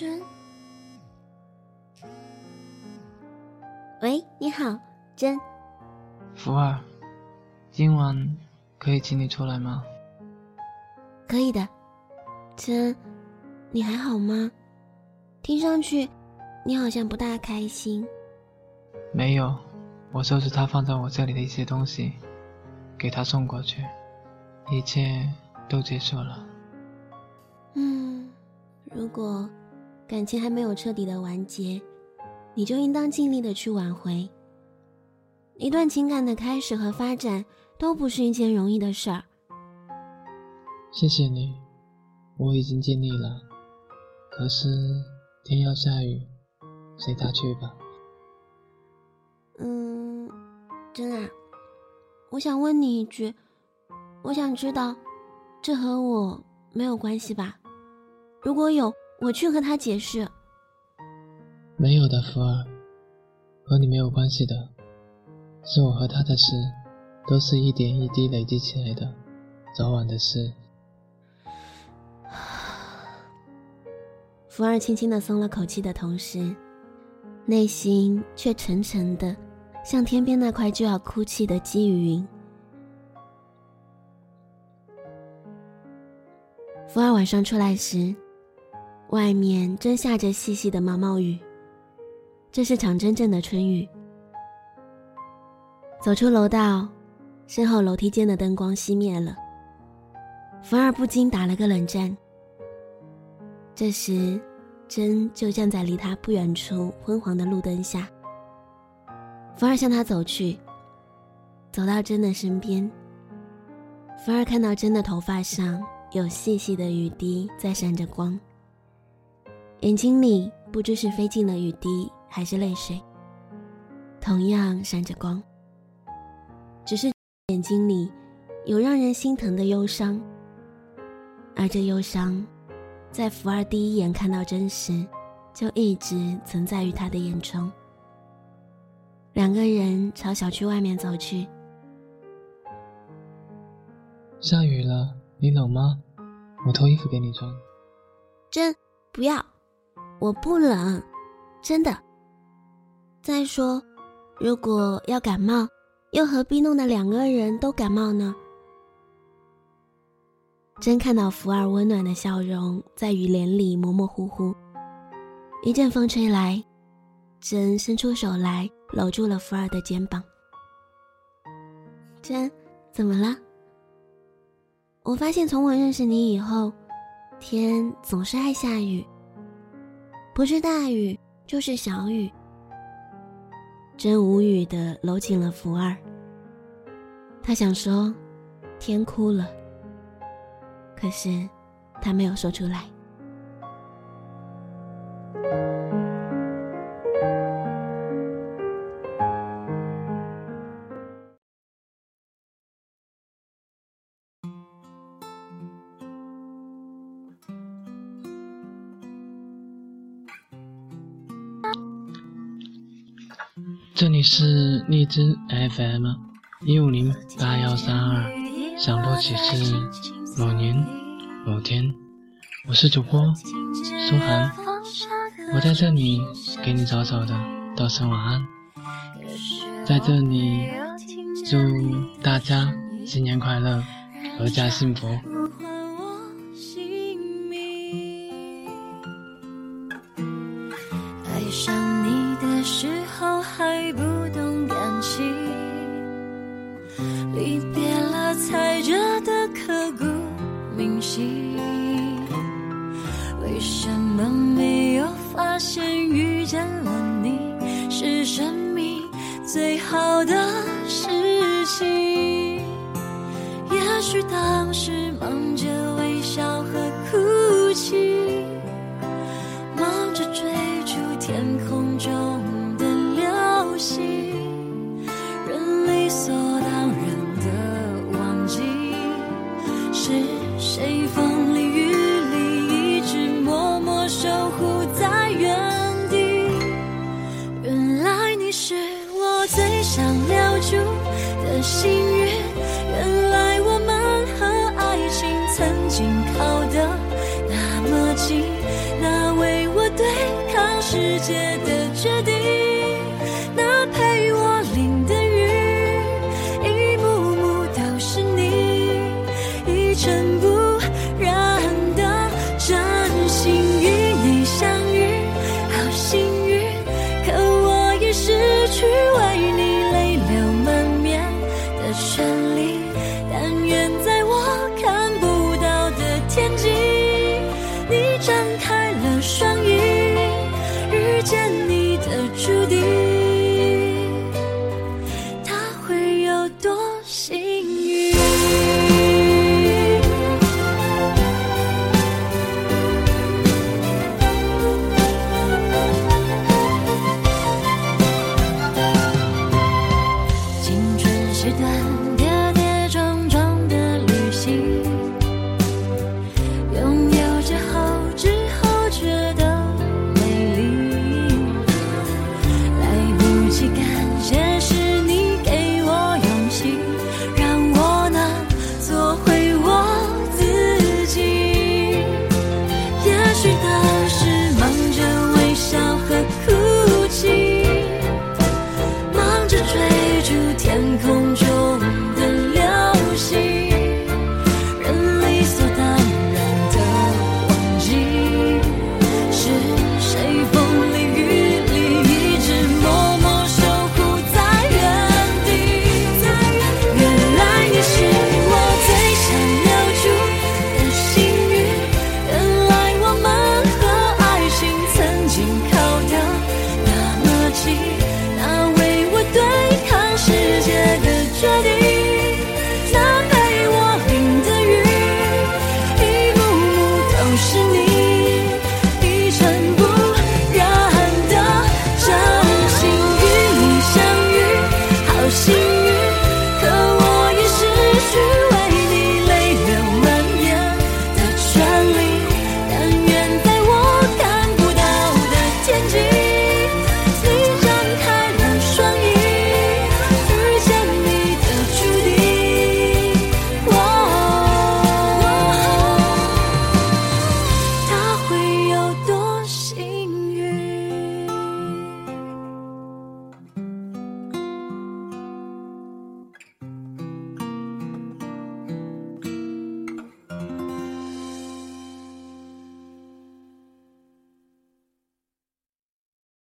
真，喂，你好，真。福儿，今晚可以请你出来吗？可以的，真，你还好吗？听上去，你好像不大开心。没有，我收拾他放在我这里的一些东西，给他送过去，一切都结束了。嗯，如果感情还没有彻底的完结，你就应当尽力的去挽回。一段情感的开始和发展都不是一件容易的事儿。谢谢你，我已经尽力了。可是天要下雨，随他去吧。嗯，真啊，我想问你一句，我想知道，这和我没有关系吧？如果有，我去和他解释。没有的，福儿，和你没有关系的。是我和他的事，都是一点一滴累积起来的，早晚的事。福儿轻轻的松了口气的同时，内心却沉沉的，像天边那块就要哭泣的积雨云。福儿晚上出来时，外面正下着细细的毛毛雨。这是场真正的春雨。走出楼道，身后楼梯间的灯光熄灭了。福儿不禁打了个冷战。这时，真就站在离他不远处昏黄的路灯下。福儿向他走去，走到真的身边。福儿看到真的头发上有细细的雨滴在闪着光，眼睛里不知是飞进了雨滴还是泪水，同样闪着光。只是眼睛里有让人心疼的忧伤，而这忧伤，在福儿第一眼看到真时，就一直存在于他的眼中。两个人朝小区外面走去。下雨了，你冷吗？我脱衣服给你穿。真不要，我不冷，真的。再说，如果要感冒。又何必弄得两个人都感冒呢？真看到福儿温暖的笑容在雨帘里模模糊糊。一阵风吹来，真伸出手来搂住了福儿的肩膀。真，怎么了？我发现从我认识你以后，天总是爱下雨，不是大雨就是小雨。真无语的搂紧了福儿。他想说，天哭了。可是，他没有说出来。这里是荔枝 FM 一五零八幺三二，想播几次某年某天，我是主播苏涵，我在这里给你早早的道声晚安，在这里祝大家新年快乐，阖家幸福。爱上你的时候还不懂感情离别了才觉得刻骨铭心为什么没有发现遇见了你？是生命最好的事情也许当时忙着微笑和哭泣忙着追天空中的流星，世界的决定那陪我淋的雨一幕幕都是你一尘不染的真心与你相遇好幸运可我已失去见你